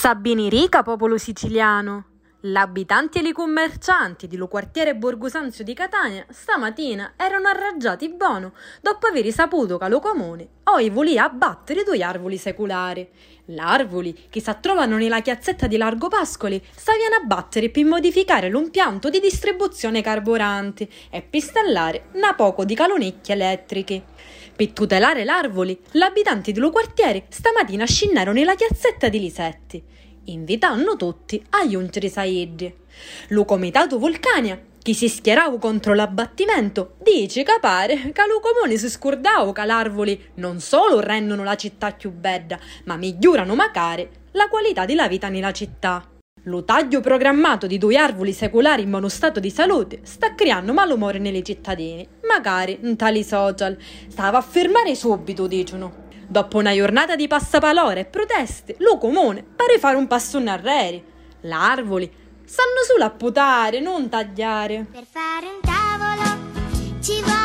Sabini rica popolo siciliano. L'abitanti e i commercianti di lo quartiere Borgosanzio di Catania stamattina erano arraggiati buono dopo aver saputo che lo comune oggi voleva abbattere due arvoli secolari. L'arvoli che si trovano nella chiazzetta di Largo Pascoli stavano a battere per modificare l'impianto di distribuzione carburanti e per installare una poco di calonecchie elettriche. Per tutelare l'arvoli, gli abitanti dello quartiere stamattina scinnarono nella chiazzetta di Lisetti, invitando tutti a giungere saeddi. Lo comitato Vulcania, che si schierava contro l'abbattimento, dice che pare che lo comune si scordava che l'arvoli non solo rendono la città più bella, ma migliorano magari la qualità della vita nella città. Lo taglio programmato di due arvoli secolari in buono stato di salute sta creando malumore nei cittadini, magari in tali social. Stava a fermare subito, dicono. Dopo una giornata di passapalore e proteste, lo comune pare fare un passo in arreri. L'arvoli stanno solo a putare, non tagliare. Per fare un tavolo